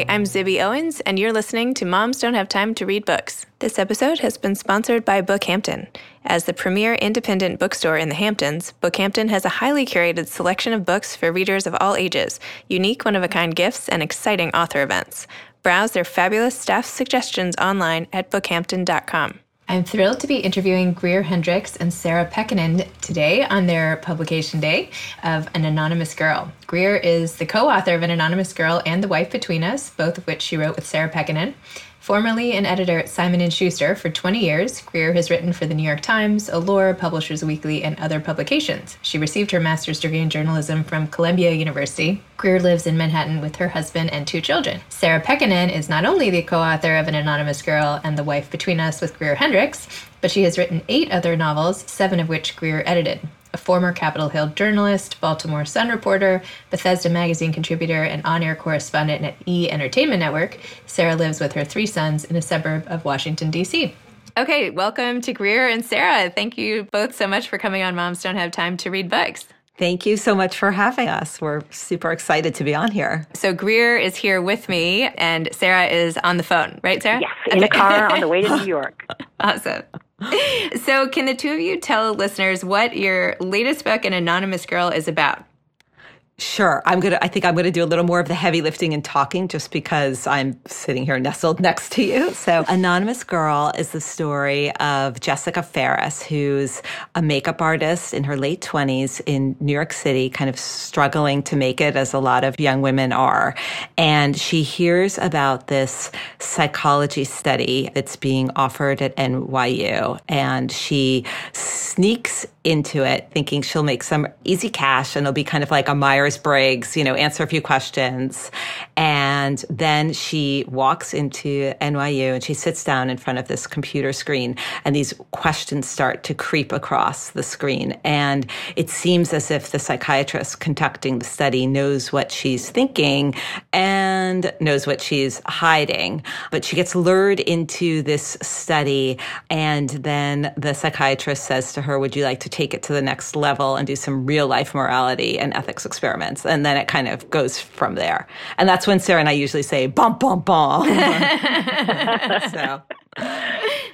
Hi, I'm Zibby Owens, and you're listening to Moms Don't Have Time to Read Books. This episode has been sponsored by Bookhampton. As the premier independent bookstore in the Hamptons, Bookhampton has a highly curated selection of books for readers of all ages, unique one of a kind gifts, and exciting author events. Browse their fabulous staff suggestions online at bookhampton.com. I'm thrilled to be interviewing Greer Hendricks and Sarah Pekkanen today on their publication day of An Anonymous Girl. Greer is the co author of An Anonymous Girl and The Wife Between Us, both of which she wrote with Sarah Pekkanen. Formerly an editor at Simon & Schuster for 20 years, Greer has written for the New York Times, Allure, Publishers Weekly, and other publications. She received her master's degree in journalism from Columbia University. Greer lives in Manhattan with her husband and two children. Sarah Pekkanen is not only the co-author of An Anonymous Girl and The Wife Between Us with Greer Hendricks, but she has written eight other novels, seven of which Greer edited a former Capitol Hill journalist, Baltimore Sun reporter, Bethesda Magazine contributor, and on air correspondent at E Entertainment Network, Sarah lives with her three sons in a suburb of Washington, D.C. Okay, welcome to Greer and Sarah. Thank you both so much for coming on Moms Don't Have Time to Read Books. Thank you so much for having us. We're super excited to be on here. So Greer is here with me, and Sarah is on the phone, right, Sarah? Yes, in okay. a car on the way to New York. awesome. So, can the two of you tell listeners what your latest book, An Anonymous Girl, is about? Sure. I'm going to, I think I'm going to do a little more of the heavy lifting and talking just because I'm sitting here nestled next to you. So, Anonymous Girl is the story of Jessica Farris, who's a makeup artist in her late 20s in New York City, kind of struggling to make it as a lot of young women are. And she hears about this psychology study that's being offered at NYU. And she sneaks into it thinking she'll make some easy cash and it'll be kind of like a Myers Briggs, you know, answer a few questions. And then she walks into NYU and she sits down in front of this computer screen and these questions start to creep across the screen. And it seems as if the psychiatrist conducting the study knows what she's thinking and knows what she's hiding. But she gets lured into this study and then the psychiatrist says to her, would you like to take it to the next level and do some real life morality and ethics experiments. And then it kind of goes from there. And that's when Sarah and I usually say, bum, bum, bum. so.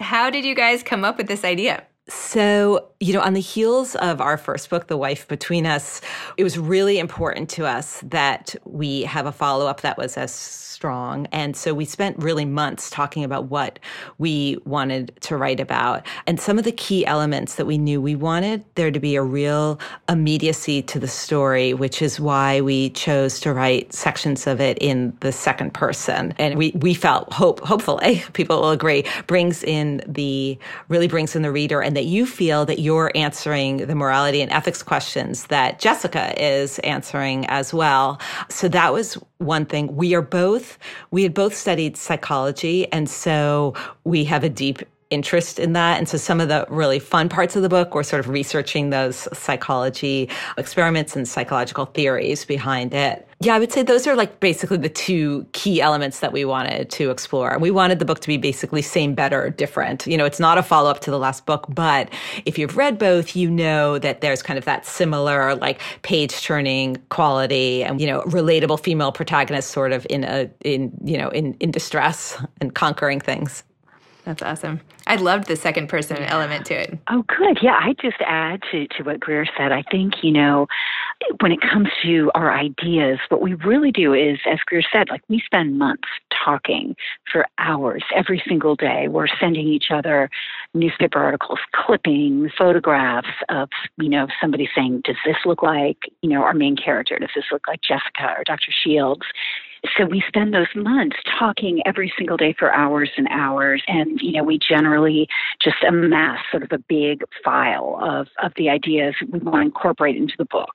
How did you guys come up with this idea? So, you know, on the heels of our first book, The Wife Between Us, it was really important to us that we have a follow up that was as strong. And so we spent really months talking about what we wanted to write about. And some of the key elements that we knew we wanted there to be a real immediacy to the story, which is why we chose to write sections of it in the second person. And we, we felt hope, hopefully, people will agree, brings in the, really brings in the reader and that you feel that you're answering the morality and ethics questions that Jessica is answering as well. So that was one thing. We are both, we had both studied psychology. And so we have a deep interest in that. And so some of the really fun parts of the book were sort of researching those psychology experiments and psychological theories behind it. Yeah, I would say those are like basically the two key elements that we wanted to explore. We wanted the book to be basically same, better, different. You know, it's not a follow up to the last book, but if you've read both, you know that there's kind of that similar like page turning quality and, you know, relatable female protagonist sort of in a, in, you know, in, in distress and conquering things. That's awesome. I loved the second person element to it. Oh, good. Yeah, I just add to, to what Greer said. I think, you know, when it comes to our ideas, what we really do is, as Greer said, like we spend months talking for hours every single day. We're sending each other newspaper articles, clippings, photographs of, you know, somebody saying, does this look like, you know, our main character? Does this look like Jessica or Dr. Shields? So we spend those months talking every single day for hours and hours. And, you know, we generally just amass sort of a big file of, of the ideas we want to incorporate into the book.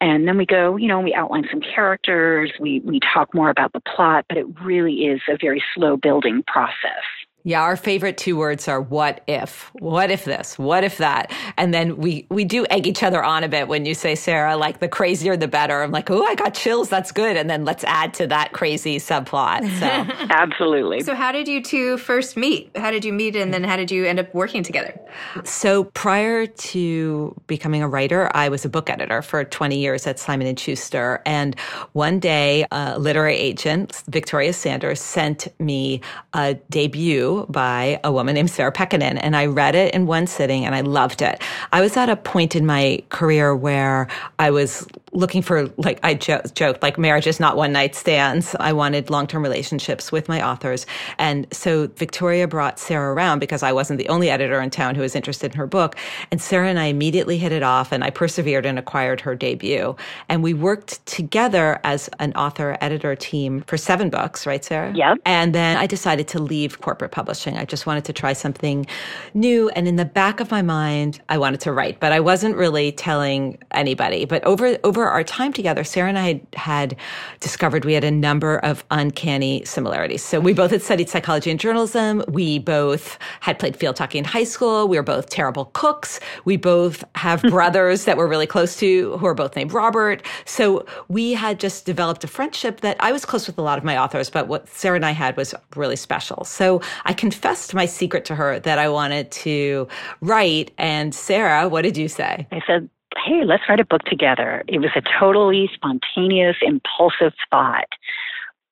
And then we go, you know, we outline some characters, we, we talk more about the plot, but it really is a very slow building process. Yeah, our favorite two words are what if. What if this? What if that? And then we we do egg each other on a bit when you say Sarah like the crazier the better. I'm like, "Oh, I got chills. That's good." And then let's add to that crazy subplot. So Absolutely. So, how did you two first meet? How did you meet, and then how did you end up working together? So prior to becoming a writer, I was a book editor for 20 years at Simon and Schuster. And one day, a literary agent, Victoria Sanders, sent me a debut by a woman named Sarah Pekkanen, and I read it in one sitting, and I loved it. I was at a point in my career where I was looking for like I jo- joked like marriage is not one night stands. I wanted long term relationships with my authors, and so Victoria brought Sarah around because I wasn't the only editor in town who was interested in her book. And Sarah and I immediately hit it off, and I persevered and acquired her debut. And we worked together as an author editor team for seven books, right, Sarah? Yep. And then I decided to leave corporate publishing. I just wanted to try something new. And in the back of my mind, I wanted to write, but I wasn't really telling anybody. But over over our time together, Sarah and I had, had discovered we had a number of uncanny similarities. So we both had studied psychology and journalism. We both had played field hockey in high school. We were both terrible cooks. We both have brothers that we're really close to who are both named Robert. So we had just developed a friendship that I was close with a lot of my authors, but what Sarah and I had was really special. So I confessed my secret to her that I wanted to write. And Sarah, what did you say? I said, hey, let's write a book together. It was a totally spontaneous, impulsive thought.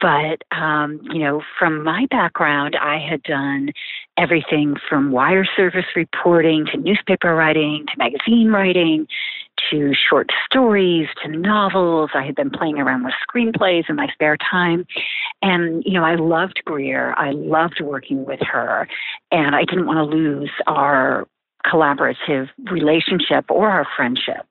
But, um, you know, from my background, I had done everything from wire service reporting to newspaper writing to magazine writing to short stories to novels. I had been playing around with screenplays in my spare time. And, you know, I loved Greer. I loved working with her. And I didn't want to lose our collaborative relationship or our friendship.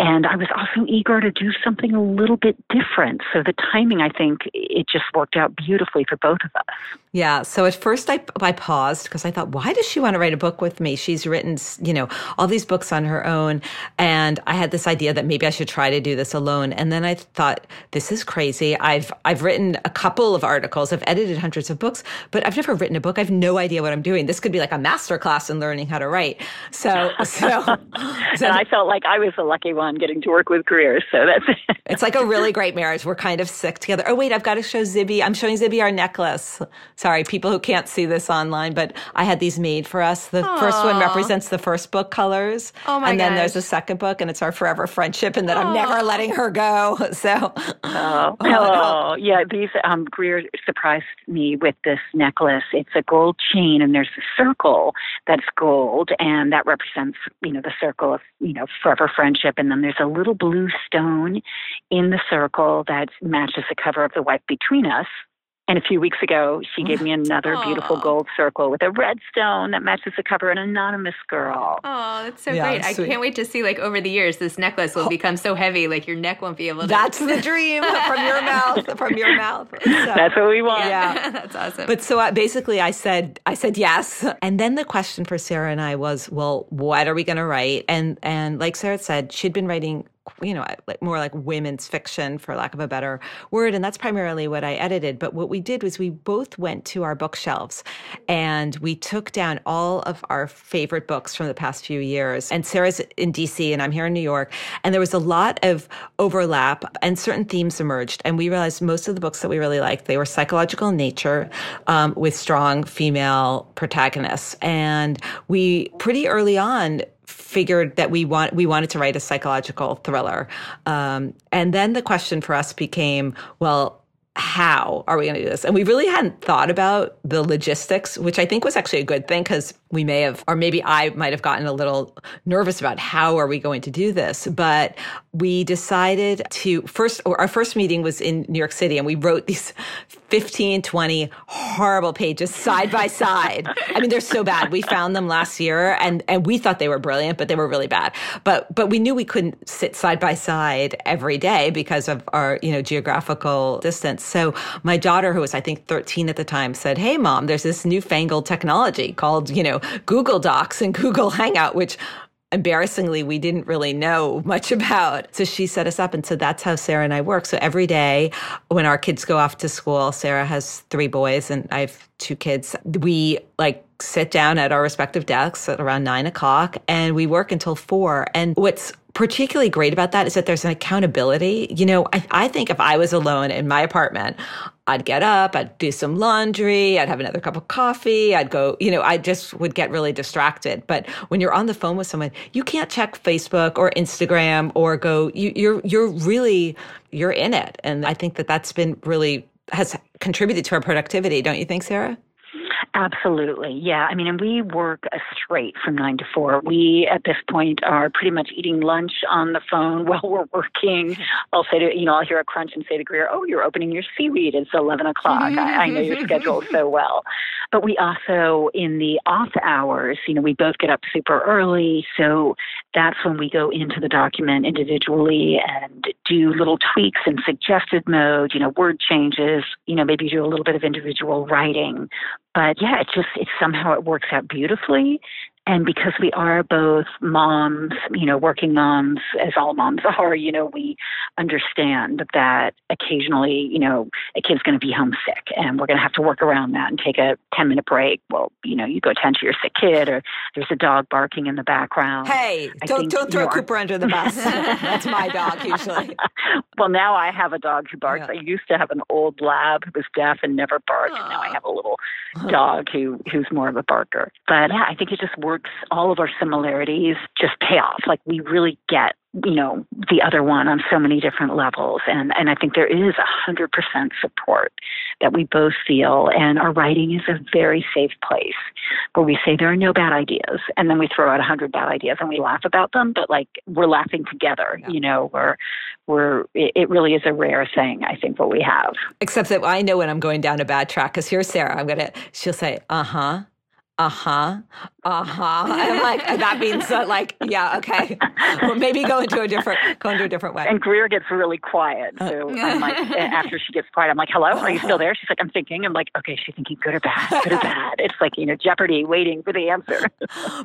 And I was also eager to do something a little bit different. So the timing, I think, it just worked out beautifully for both of us. Yeah. So at first I, I paused because I thought, why does she want to write a book with me? She's written, you know, all these books on her own. And I had this idea that maybe I should try to do this alone. And then I thought, this is crazy. I've, I've written a couple of articles. I've edited hundreds of books, but I've never written a book. I have no idea what I'm doing. This could be like a master class in learning how to write. So, so, and I felt like I was the lucky one getting to work with Greer. So that's it's like a really great marriage. We're kind of sick together. Oh wait, I've got to show Zibby. I'm showing Zibby our necklace. Sorry, people who can't see this online, but I had these made for us. The Aww. first one represents the first book colors. Oh my And then gosh. there's a second book, and it's our forever friendship, and that Aww. I'm never letting her go. So, oh, oh, yeah. These um, Greer surprised me with this necklace. It's a gold chain, and there's a circle that's gold, and that represents you know the circle of you know forever friendship, and then Um, there's a little blue stone in the circle that matches the cover of The Wife Between Us. And a few weeks ago, she gave me another Aww. beautiful gold circle with a red stone that matches the cover, an anonymous girl. Oh, that's so yeah, great. I can't wait to see, like, over the years, this necklace will become so heavy, like, your neck won't be able to. That's the dream from your mouth, from your mouth. So, that's what we want. Yeah, that's awesome. But so uh, basically, I said, I said yes. And then the question for Sarah and I was, well, what are we going to write? And, and like Sarah said, she'd been writing you know, like more like women's fiction, for lack of a better word. And that's primarily what I edited. But what we did was we both went to our bookshelves and we took down all of our favorite books from the past few years. And Sarah's in DC and I'm here in New York. And there was a lot of overlap and certain themes emerged. And we realized most of the books that we really liked, they were psychological in nature um, with strong female protagonists. And we pretty early on figured that we want we wanted to write a psychological thriller, um, and then the question for us became, well, how are we going to do this? And we really hadn't thought about the logistics, which I think was actually a good thing because we may have, or maybe I might have gotten a little nervous about how are we going to do this. But we decided to first, our first meeting was in New York City and we wrote these 15, 20 horrible pages side by side. I mean, they're so bad. We found them last year and, and we thought they were brilliant, but they were really bad. But, but we knew we couldn't sit side by side every day because of our, you know, geographical distance. So my daughter, who was, I think, 13 at the time, said, Hey, mom, there's this newfangled technology called, you know, Google Docs and Google Hangout, which embarrassingly we didn't really know much about. So she set us up. And so that's how Sarah and I work. So every day when our kids go off to school, Sarah has three boys and I have two kids. We like sit down at our respective desks at around nine o'clock and we work until four. And what's particularly great about that is that there's an accountability. You know, I, I think if I was alone in my apartment, I'd get up, I'd do some laundry, I'd have another cup of coffee, I'd go, you know, I just would get really distracted. But when you're on the phone with someone, you can't check Facebook or Instagram or go, you, you're, you're really, you're in it. And I think that that's been really, has contributed to our productivity. Don't you think, Sarah? Absolutely. Yeah. I mean, and we work straight from nine to four. We, at this point, are pretty much eating lunch on the phone while we're working. I'll say to, you know, I'll hear a crunch and say to Greer, oh, you're opening your seaweed. It's 11 o'clock. I, I know your schedule so well. But we also, in the off hours, you know, we both get up super early. So that's when we go into the document individually and do little tweaks in suggested mode, you know, word changes, you know, maybe do a little bit of individual writing but yeah, it just it somehow it works out beautifully. And because we are both moms, you know, working moms, as all moms are, you know, we understand that occasionally, you know, a kid's going to be homesick and we're going to have to work around that and take a 10 minute break. Well, you know, you go tend to your sick kid or there's a dog barking in the background. Hey, I don't, think, don't throw know, Cooper under the bus. That's my dog usually. well, now I have a dog who barks. Yeah. I used to have an old lab who was deaf and never barked. And now I have a little dog who, who's more of a barker. But yeah, I think it just works works, all of our similarities just pay off. Like we really get, you know, the other one on so many different levels. And, and I think there is a hundred percent support that we both feel. And our writing is a very safe place where we say there are no bad ideas. And then we throw out a hundred bad ideas and we laugh about them, but like we're laughing together, yeah. you know, we're, we're, it really is a rare thing, I think, what we have. Except that I know when I'm going down a bad track because here's Sarah. I'm going to, she'll say, uh huh uh huh, uh huh. I'm like, that means that, like, yeah, okay. Well, maybe go into a different, go into a different way. And Greer gets really quiet. So I'm like, after she gets quiet, I'm like, hello, are you still there? She's like, I'm thinking. I'm like, okay, she's thinking good or bad, good or bad. It's like, you know, Jeopardy waiting for the answer.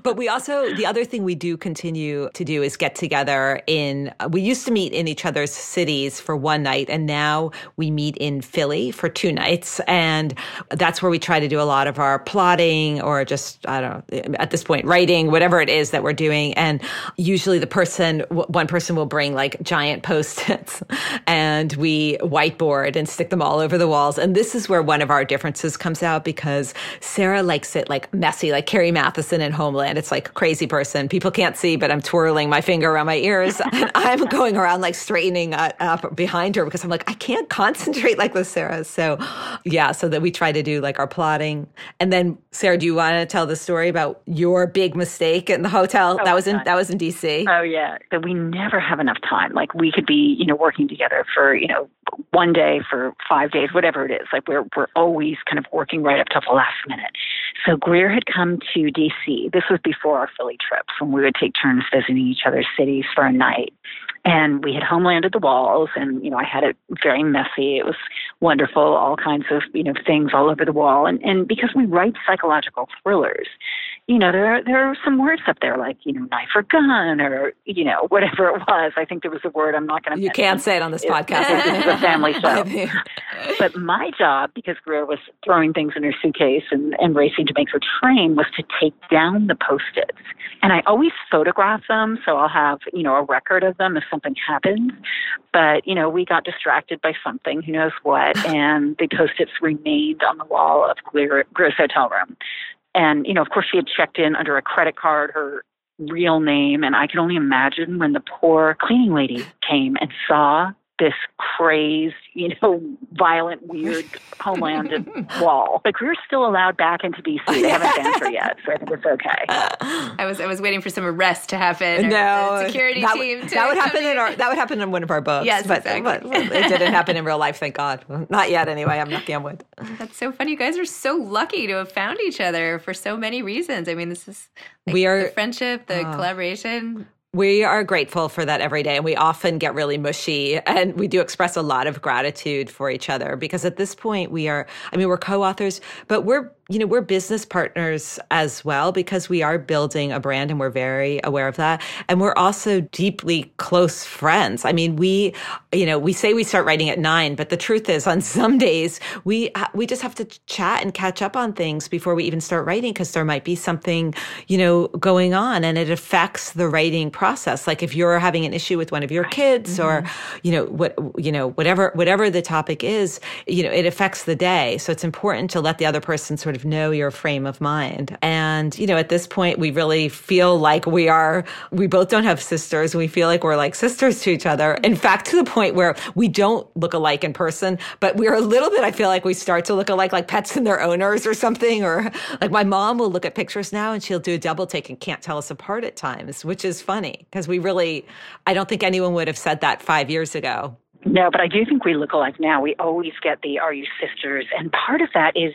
but we also, the other thing we do continue to do is get together in, we used to meet in each other's cities for one night, and now we meet in Philly for two nights. And that's where we try to do a lot of our plotting or just, I don't know, at this point, writing, whatever it is that we're doing. And usually the person, one person will bring like giant post-its and we whiteboard and stick them all over the walls. And this is where one of our differences comes out because Sarah likes it like messy, like Carrie Mathison in Homeland. It's like crazy person. People can't see, but I'm twirling my finger around my ears and I'm going around like straightening up behind her because I'm like, I can't concentrate like this, Sarah. So yeah, so that we try to do like our plotting. And then Sarah, do you want to tell the story about your big mistake in the hotel? Oh, that was in God. that was in DC. Oh yeah, that we never have enough time. Like we could be, you know, working together for you know one day for five days, whatever it is. Like we're we're always kind of working right up to the last minute. So Greer had come to DC. This was before our Philly trips when we would take turns visiting each other's cities for a night. And we had homelanded the walls, and you know I had it very messy. It was wonderful, all kinds of you know things all over the wall. And and because we write psychological thrillers, you know, there there are some words up there like you know knife or gun or you know whatever it was. I think there was a word I'm not going to. You can't say it on this it, podcast. It's a family show. but my job, because Greer was throwing things in her suitcase and, and racing to make her train, was to take down the post-its. And I always photograph them, so I'll have you know a record of them if something happens. But you know, we got distracted by something, who knows what, and the post-its remained on the wall of Greer, Greer's hotel room. And, you know, of course, she had checked in under a credit card, her real name. And I can only imagine when the poor cleaning lady came and saw this crazed, you know, violent, weird homeland wall. But Greer's still allowed back into DC. They haven't banned her yet, so I think it's okay. I was I was waiting for some arrest to happen. No, security that, team. that would happen in our that would happen in one of our books. Yes, but, exactly. but, but it didn't happen in real life. Thank God. Not yet. Anyway, I'm knocking on wood. That's so funny. You guys are so lucky to have found each other for so many reasons. I mean, this is like we are the friendship, the uh, collaboration we are grateful for that every day. And we often get really mushy and we do express a lot of gratitude for each other because at this point we are, I mean, we're co authors, but we're you know, we're business partners as well because we are building a brand and we're very aware of that. And we're also deeply close friends. I mean, we, you know, we say we start writing at nine, but the truth is on some days we, we just have to chat and catch up on things before we even start writing because there might be something, you know, going on and it affects the writing process. Like if you're having an issue with one of your kids mm-hmm. or, you know, what, you know, whatever, whatever the topic is, you know, it affects the day. So it's important to let the other person sort of know your frame of mind. And, you know, at this point, we really feel like we are, we both don't have sisters. We feel like we're like sisters to each other. In fact, to the point where we don't look alike in person, but we're a little bit, I feel like we start to look alike, like pets and their owners or something. Or like my mom will look at pictures now and she'll do a double take and can't tell us apart at times, which is funny because we really, I don't think anyone would have said that five years ago. No, but I do think we look alike now. We always get the "Are you sisters?" and part of that is,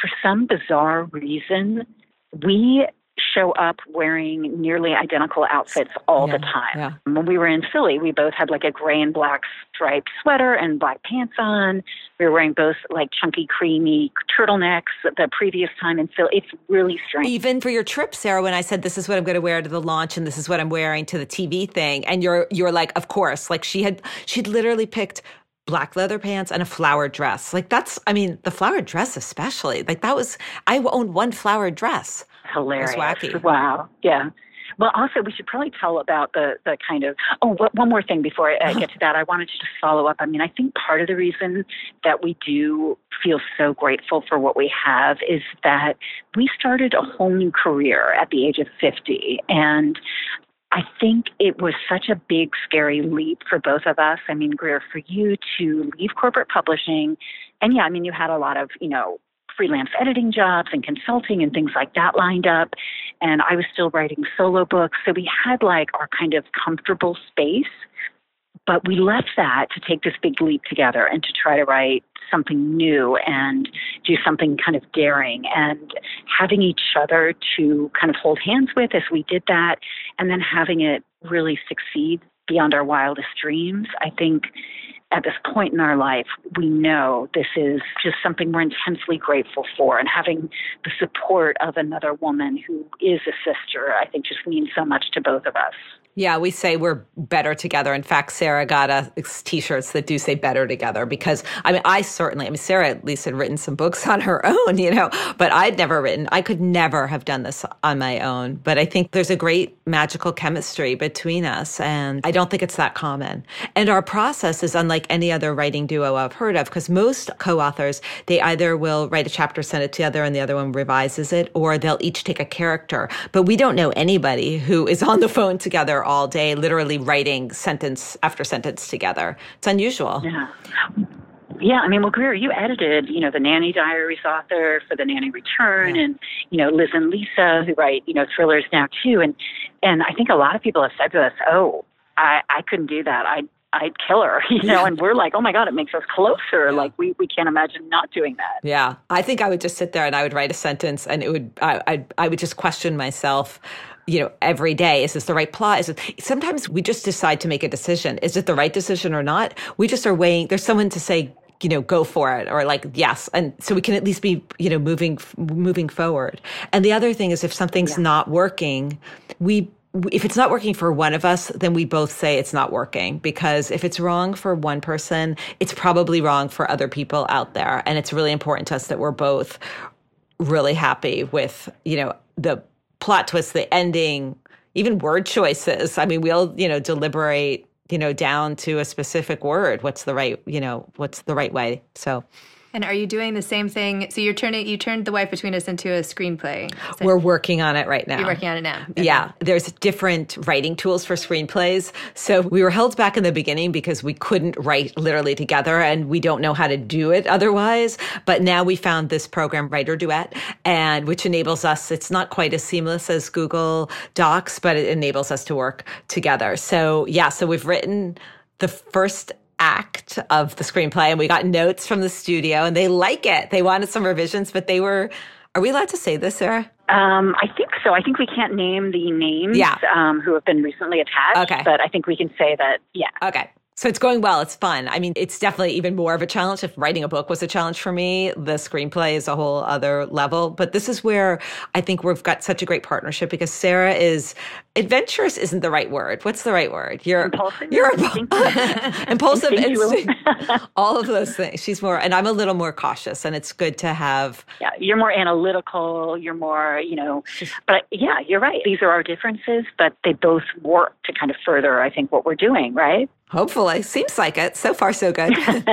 for some bizarre reason, we show up wearing nearly identical outfits all yeah, the time. Yeah. When we were in Philly, we both had like a gray and black striped sweater and black pants on. We were wearing both like chunky, creamy turtlenecks the previous time in Philly. It's really strange. Even for your trip, Sarah, when I said this is what I'm going to wear to the launch and this is what I'm wearing to the TV thing, and you're you're like, of course, like she had she'd literally picked black leather pants and a flowered dress. Like that's, I mean, the flowered dress especially. Like that was, I owned one flowered dress. Hilarious. wacky. Wow. Yeah. Well, also, we should probably tell about the, the kind of. Oh, one more thing before I get to that. I wanted to just follow up. I mean, I think part of the reason that we do feel so grateful for what we have is that we started a whole new career at the age of 50. And I think it was such a big, scary leap for both of us. I mean, Greer, for you to leave corporate publishing, and yeah, I mean, you had a lot of, you know, freelance editing jobs and consulting and things like that lined up. And I was still writing solo books. So we had like our kind of comfortable space. But we left that to take this big leap together and to try to write something new and do something kind of daring and having each other to kind of hold hands with as we did that and then having it really succeed beyond our wildest dreams. I think at this point in our life, we know this is just something we're intensely grateful for. And having the support of another woman who is a sister, I think just means so much to both of us. Yeah, we say we're better together. In fact, Sarah got us t-shirts that do say better together because I mean, I certainly, I mean, Sarah at least had written some books on her own, you know, but I'd never written, I could never have done this on my own. But I think there's a great magical chemistry between us. And I don't think it's that common. And our process is unlike any other writing duo I've heard of because most co-authors, they either will write a chapter, send it to the other, and the other one revises it, or they'll each take a character. But we don't know anybody who is on the phone together all day, literally writing sentence after sentence together. It's unusual. Yeah. Yeah, I mean, well, Greer, you edited, you know, the Nanny Diaries author for the Nanny Return, yeah. and you know, Liz and Lisa, who write, you know, thrillers now too, and and I think a lot of people have said to us, "Oh, I I couldn't do that. I I'd kill her, you know, and we're like, oh my God, it makes us closer. Yeah. Like we, we can't imagine not doing that. Yeah. I think I would just sit there and I would write a sentence and it would, I, I, I would just question myself you know, every day. Is this the right plot? Is it, sometimes we just decide to make a decision. Is it the right decision or not? We just are weighing, there's someone to say, you know, go for it or like, yes. And so we can at least be, you know, moving, moving forward. And the other thing is if something's yeah. not working, we, if it's not working for one of us, then we both say it's not working because if it's wrong for one person, it's probably wrong for other people out there. And it's really important to us that we're both really happy with, you know, the plot twists, the ending, even word choices. I mean, we'll, you know, deliberate, you know, down to a specific word. What's the right, you know, what's the right way. So and are you doing the same thing? So you're turning you turned the wife between us into a screenplay. So We're working on it right now. You're working on it now. Okay. Yeah, there's different writing tools for screenplays. So we were held back in the beginning because we couldn't write literally together, and we don't know how to do it otherwise. But now we found this program, Writer Duet, and which enables us. It's not quite as seamless as Google Docs, but it enables us to work together. So yeah, so we've written the first act of the screenplay and we got notes from the studio and they like it. They wanted some revisions, but they were are we allowed to say this, Sarah? Um, I think so. I think we can't name the names yeah. um, who have been recently attached, okay. but I think we can say that, yeah. Okay. So it's going well. It's fun. I mean, it's definitely even more of a challenge. If writing a book was a challenge for me, the screenplay is a whole other level. But this is where I think we've got such a great partnership because Sarah is adventurous isn't the right word. What's the right word? You're impulsive. You're impulsive. all of those things. She's more, and I'm a little more cautious, and it's good to have. Yeah, you're more analytical. You're more, you know. But yeah, you're right. These are our differences, but they both work to kind of further, I think, what we're doing. Right. Hopefully. Seems like it. So far, so good.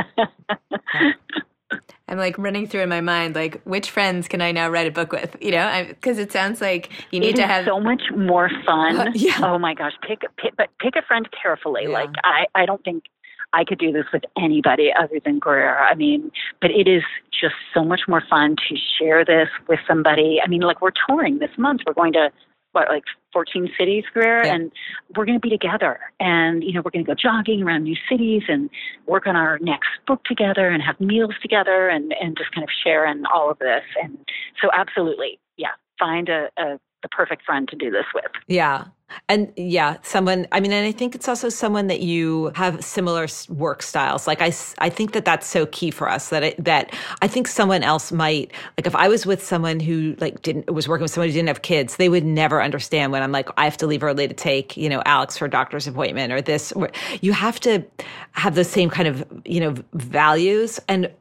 I'm like running through in my mind, like, which friends can I now write a book with? You know, because it sounds like you need to have so much more fun. Uh, yeah. Oh my gosh, pick, pick but pick a friend carefully. Yeah. Like, I, I don't think I could do this with anybody other than Greer. I mean, but it is just so much more fun to share this with somebody. I mean, like we're touring this month. We're going to what like 14 cities, Greer, yeah. and we're going to be together. And you know, we're going to go jogging around new cities and work on our next book together and have meals together and and just kind of share in all of this. And so, absolutely, yeah, find a, a the perfect friend to do this with. Yeah. And yeah, someone, I mean, and I think it's also someone that you have similar work styles. Like I, I think that that's so key for us that it, that I think someone else might, like if I was with someone who like didn't, was working with someone who didn't have kids, they would never understand when I'm like, I have to leave early to take, you know, Alex for a doctor's appointment or this, you have to have the same kind of, you know, values. And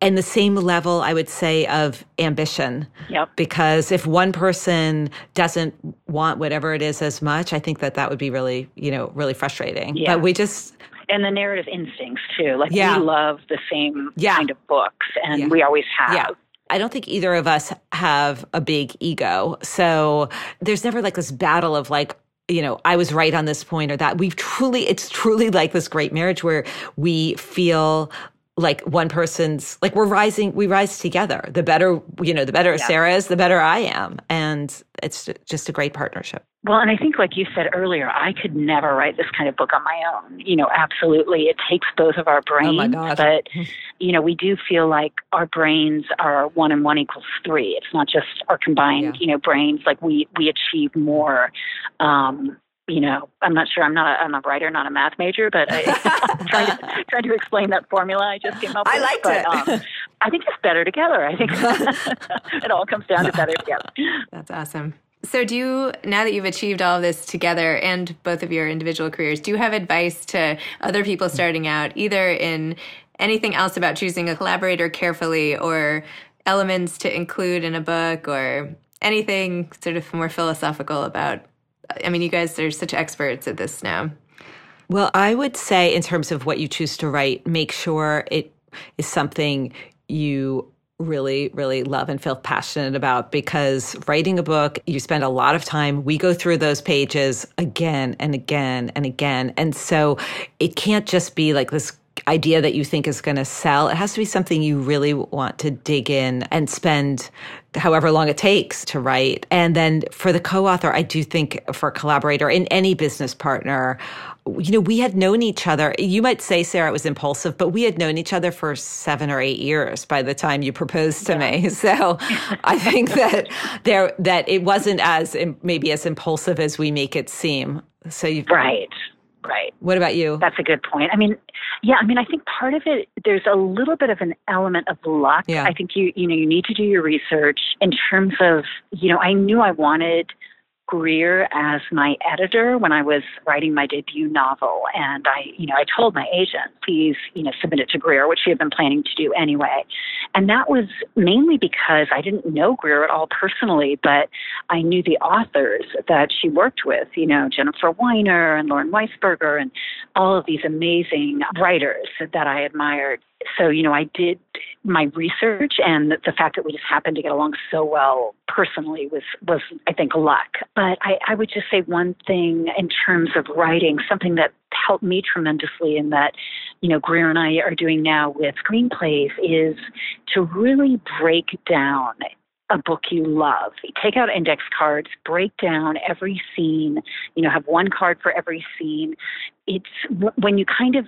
and the same level, I would say, of ambition. Yep. Because if one person doesn't want whatever it is as much, I think that that would be really, you know, really frustrating. Yeah. But we just. And the narrative instincts too. Like yeah. we love the same yeah. kind of books, and yeah. we always have. Yeah. I don't think either of us have a big ego. So there's never like this battle of like, you know, I was right on this point or that. We've truly, it's truly like this great marriage where we feel like one person's like we're rising we rise together. The better you know the better yeah. sarah is the better i am. And it's just a great partnership. Well and i think like you said earlier i could never write this kind of book on my own. You know absolutely it takes both of our brains oh but you know we do feel like our brains are one and one equals three. It's not just our combined yeah. you know brains. Like we we achieve more um you know, I'm not sure. I'm not. A, I'm a writer, not a math major, but I, am trying to trying to explain that formula I just came up with. I liked but, it. Um, I think it's better together. I think it all comes down to better together. That's awesome. So, do you now that you've achieved all of this together and both of your individual careers, do you have advice to other people starting out, either in anything else about choosing a collaborator carefully, or elements to include in a book, or anything sort of more philosophical about I mean, you guys are such experts at this now. Well, I would say, in terms of what you choose to write, make sure it is something you really, really love and feel passionate about because writing a book, you spend a lot of time. We go through those pages again and again and again. And so it can't just be like this idea that you think is going to sell. It has to be something you really want to dig in and spend however long it takes to write. And then for the co author, I do think for a collaborator in any business partner, you know, we had known each other. You might say, Sarah, it was impulsive, but we had known each other for seven or eight years by the time you proposed to yeah. me. So I think that there that it wasn't as maybe as impulsive as we make it seem. So you right. Right. What about you? That's a good point. I mean, yeah, I mean, I think part of it there's a little bit of an element of luck. Yeah. I think you you know you need to do your research in terms of you know I knew I wanted Greer as my editor when I was writing my debut novel. And I, you know, I told my agent, please, you know, submit it to Greer, which she had been planning to do anyway. And that was mainly because I didn't know Greer at all personally, but I knew the authors that she worked with, you know, Jennifer Weiner and Lauren Weisberger and all of these amazing writers that I admired so you know i did my research and the fact that we just happened to get along so well personally was was i think luck but i i would just say one thing in terms of writing something that helped me tremendously in that you know greer and i are doing now with screenplays is to really break down a book you love. Take out index cards, break down every scene, you know, have one card for every scene. It's when you kind of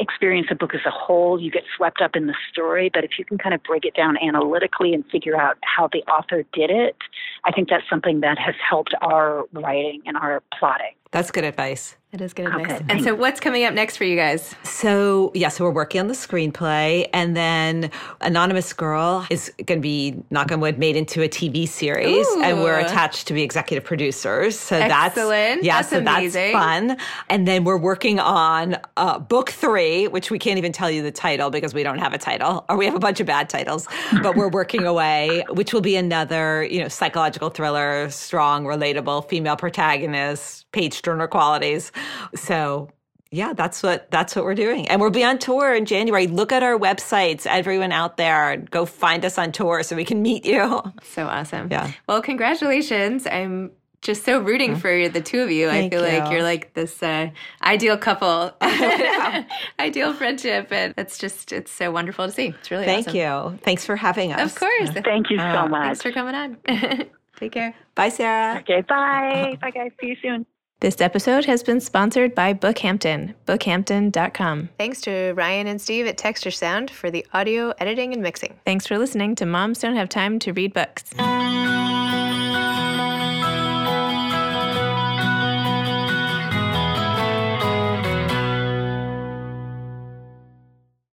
experience a book as a whole, you get swept up in the story. But if you can kind of break it down analytically and figure out how the author did it, I think that's something that has helped our writing and our plotting. That's good advice. That is good advice. Okay, and so, what's coming up next for you guys? So, yeah, so we're working on the screenplay, and then Anonymous Girl is going to be, knock on wood, made into a TV series, Ooh. and we're attached to be executive producers. So Excellent. that's yeah, that's so amazing. that's fun. And then we're working on uh, book three, which we can't even tell you the title because we don't have a title, or we have a bunch of bad titles. but we're working away, which will be another, you know, psychological thriller, strong, relatable female protagonist, page turner qualities. So yeah, that's what that's what we're doing. And we'll be on tour in January. Look at our websites, everyone out there. Go find us on tour so we can meet you. So awesome. Yeah. Well, congratulations. I'm just so rooting for the two of you. Thank I feel you. like you're like this uh, ideal couple, ideal friendship, and it's just it's so wonderful to see. It's really Thank awesome. you. Thanks for having us. Of course. Thank you so uh, much. Thanks for coming on. Take care. Bye, Sarah. Okay, bye. Bye, guys. See you soon. This episode has been sponsored by Bookhampton, bookhampton.com. Thanks to Ryan and Steve at Texture Sound for the audio editing and mixing. Thanks for listening to Moms Don't Have Time to Read Books.